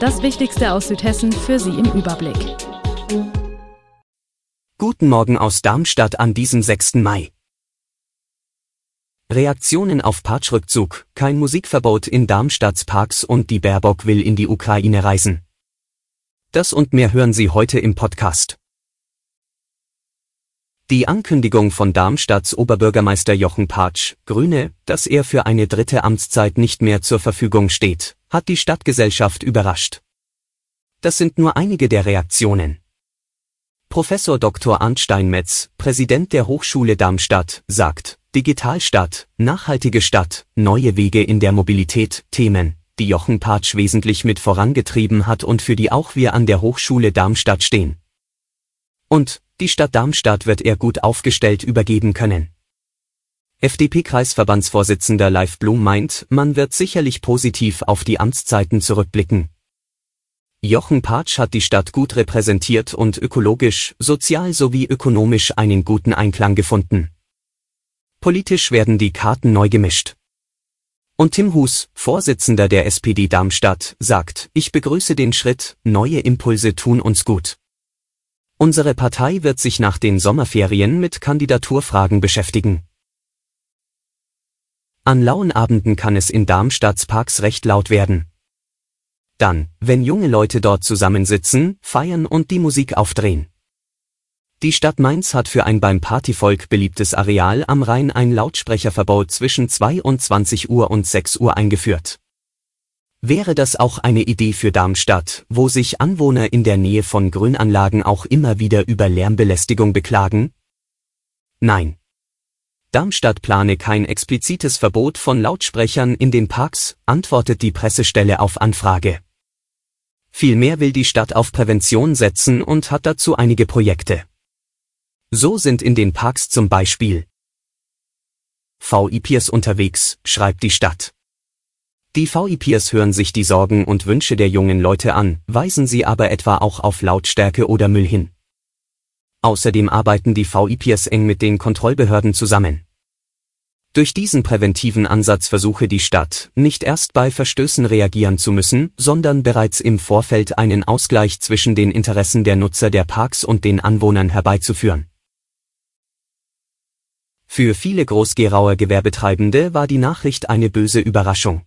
Das Wichtigste aus Südhessen für Sie im Überblick. Guten Morgen aus Darmstadt an diesem 6. Mai. Reaktionen auf Patschrückzug, kein Musikverbot in Darmstadts Parks und die Baerbock will in die Ukraine reisen. Das und mehr hören Sie heute im Podcast. Die Ankündigung von Darmstadts Oberbürgermeister Jochen Patsch, Grüne, dass er für eine dritte Amtszeit nicht mehr zur Verfügung steht, hat die Stadtgesellschaft überrascht. Das sind nur einige der Reaktionen. Professor Dr. Arndt Steinmetz, Präsident der Hochschule Darmstadt, sagt, Digitalstadt, nachhaltige Stadt, neue Wege in der Mobilität, Themen, die Jochen Patsch wesentlich mit vorangetrieben hat und für die auch wir an der Hochschule Darmstadt stehen. Und, die Stadt Darmstadt wird er gut aufgestellt übergeben können. FDP-Kreisverbandsvorsitzender Leif Blum meint, man wird sicherlich positiv auf die Amtszeiten zurückblicken. Jochen Patsch hat die Stadt gut repräsentiert und ökologisch, sozial sowie ökonomisch einen guten Einklang gefunden. Politisch werden die Karten neu gemischt. Und Tim Hus, Vorsitzender der SPD Darmstadt, sagt, ich begrüße den Schritt, neue Impulse tun uns gut. Unsere Partei wird sich nach den Sommerferien mit Kandidaturfragen beschäftigen. An lauen Abenden kann es in Darmstadts Parks recht laut werden. Dann, wenn junge Leute dort zusammensitzen, feiern und die Musik aufdrehen. Die Stadt Mainz hat für ein beim Partyvolk beliebtes Areal am Rhein ein Lautsprecherverbot zwischen 22 Uhr und 6 Uhr eingeführt. Wäre das auch eine Idee für Darmstadt, wo sich Anwohner in der Nähe von Grünanlagen auch immer wieder über Lärmbelästigung beklagen? Nein. Darmstadt plane kein explizites Verbot von Lautsprechern in den Parks, antwortet die Pressestelle auf Anfrage. Vielmehr will die Stadt auf Prävention setzen und hat dazu einige Projekte. So sind in den Parks zum Beispiel VI-Peers unterwegs, schreibt die Stadt. Die VIPs hören sich die Sorgen und Wünsche der jungen Leute an, weisen sie aber etwa auch auf Lautstärke oder Müll hin. Außerdem arbeiten die VIPs eng mit den Kontrollbehörden zusammen. Durch diesen präventiven Ansatz versuche die Stadt, nicht erst bei Verstößen reagieren zu müssen, sondern bereits im Vorfeld einen Ausgleich zwischen den Interessen der Nutzer der Parks und den Anwohnern herbeizuführen. Für viele Großgerauer Gewerbetreibende war die Nachricht eine böse Überraschung.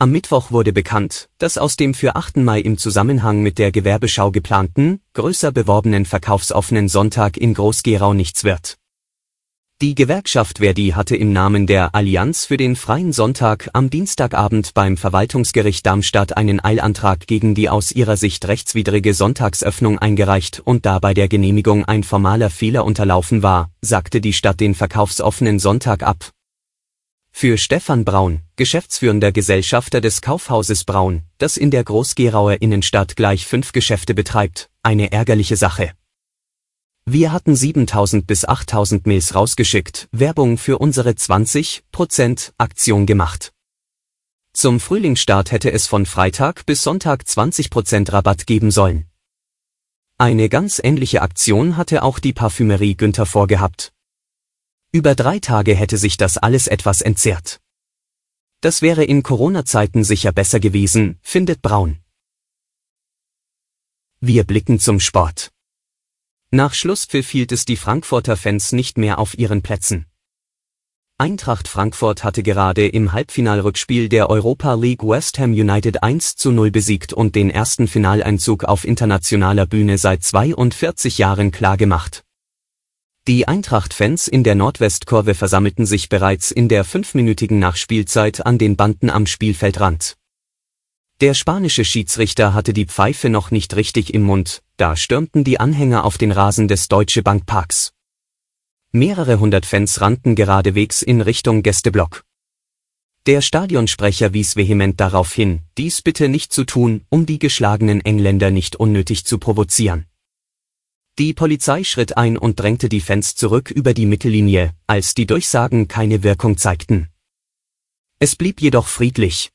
Am Mittwoch wurde bekannt, dass aus dem für 8. Mai im Zusammenhang mit der Gewerbeschau geplanten, größer beworbenen verkaufsoffenen Sonntag in Groß-Gerau nichts wird. Die Gewerkschaft Verdi hatte im Namen der Allianz für den freien Sonntag am Dienstagabend beim Verwaltungsgericht Darmstadt einen Eilantrag gegen die aus ihrer Sicht rechtswidrige Sonntagsöffnung eingereicht und da bei der Genehmigung ein formaler Fehler unterlaufen war, sagte die Stadt den verkaufsoffenen Sonntag ab für Stefan Braun, geschäftsführender Gesellschafter des Kaufhauses Braun, das in der Groß-Gerauer Innenstadt gleich fünf Geschäfte betreibt, eine ärgerliche Sache. Wir hatten 7000 bis 8000 Mails rausgeschickt, Werbung für unsere 20% Aktion gemacht. Zum Frühlingsstart hätte es von Freitag bis Sonntag 20% Rabatt geben sollen. Eine ganz ähnliche Aktion hatte auch die Parfümerie Günther vorgehabt. Über drei Tage hätte sich das alles etwas entzerrt. Das wäre in Corona-Zeiten sicher besser gewesen, findet Braun. Wir blicken zum Sport. Nach Schlusspfiff hielt es die Frankfurter Fans nicht mehr auf ihren Plätzen. Eintracht Frankfurt hatte gerade im Halbfinalrückspiel der Europa League West Ham United 1 zu 0 besiegt und den ersten Finaleinzug auf internationaler Bühne seit 42 Jahren klargemacht. Die Eintracht-Fans in der Nordwestkurve versammelten sich bereits in der fünfminütigen Nachspielzeit an den Banden am Spielfeldrand. Der spanische Schiedsrichter hatte die Pfeife noch nicht richtig im Mund, da stürmten die Anhänger auf den Rasen des Deutsche Bank Parks. Mehrere hundert Fans rannten geradewegs in Richtung Gästeblock. Der Stadionsprecher wies vehement darauf hin, dies bitte nicht zu tun, um die geschlagenen Engländer nicht unnötig zu provozieren. Die Polizei schritt ein und drängte die Fans zurück über die Mittellinie, als die Durchsagen keine Wirkung zeigten. Es blieb jedoch friedlich.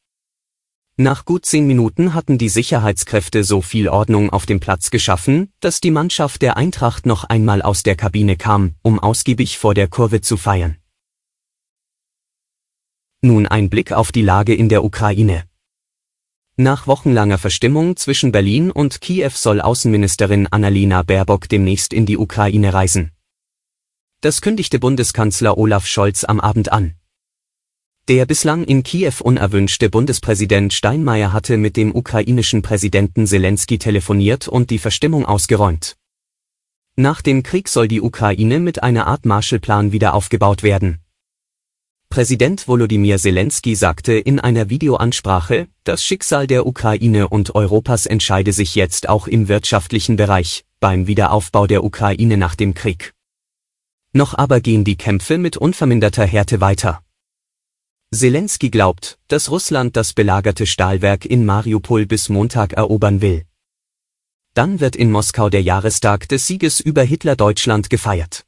Nach gut zehn Minuten hatten die Sicherheitskräfte so viel Ordnung auf dem Platz geschaffen, dass die Mannschaft der Eintracht noch einmal aus der Kabine kam, um ausgiebig vor der Kurve zu feiern. Nun ein Blick auf die Lage in der Ukraine. Nach wochenlanger Verstimmung zwischen Berlin und Kiew soll Außenministerin Annalena Baerbock demnächst in die Ukraine reisen. Das kündigte Bundeskanzler Olaf Scholz am Abend an. Der bislang in Kiew unerwünschte Bundespräsident Steinmeier hatte mit dem ukrainischen Präsidenten Zelensky telefoniert und die Verstimmung ausgeräumt. Nach dem Krieg soll die Ukraine mit einer Art Marshallplan wieder aufgebaut werden. Präsident Volodymyr Zelensky sagte in einer Videoansprache, das Schicksal der Ukraine und Europas entscheide sich jetzt auch im wirtschaftlichen Bereich, beim Wiederaufbau der Ukraine nach dem Krieg. Noch aber gehen die Kämpfe mit unverminderter Härte weiter. Zelensky glaubt, dass Russland das belagerte Stahlwerk in Mariupol bis Montag erobern will. Dann wird in Moskau der Jahrestag des Sieges über Hitler-Deutschland gefeiert.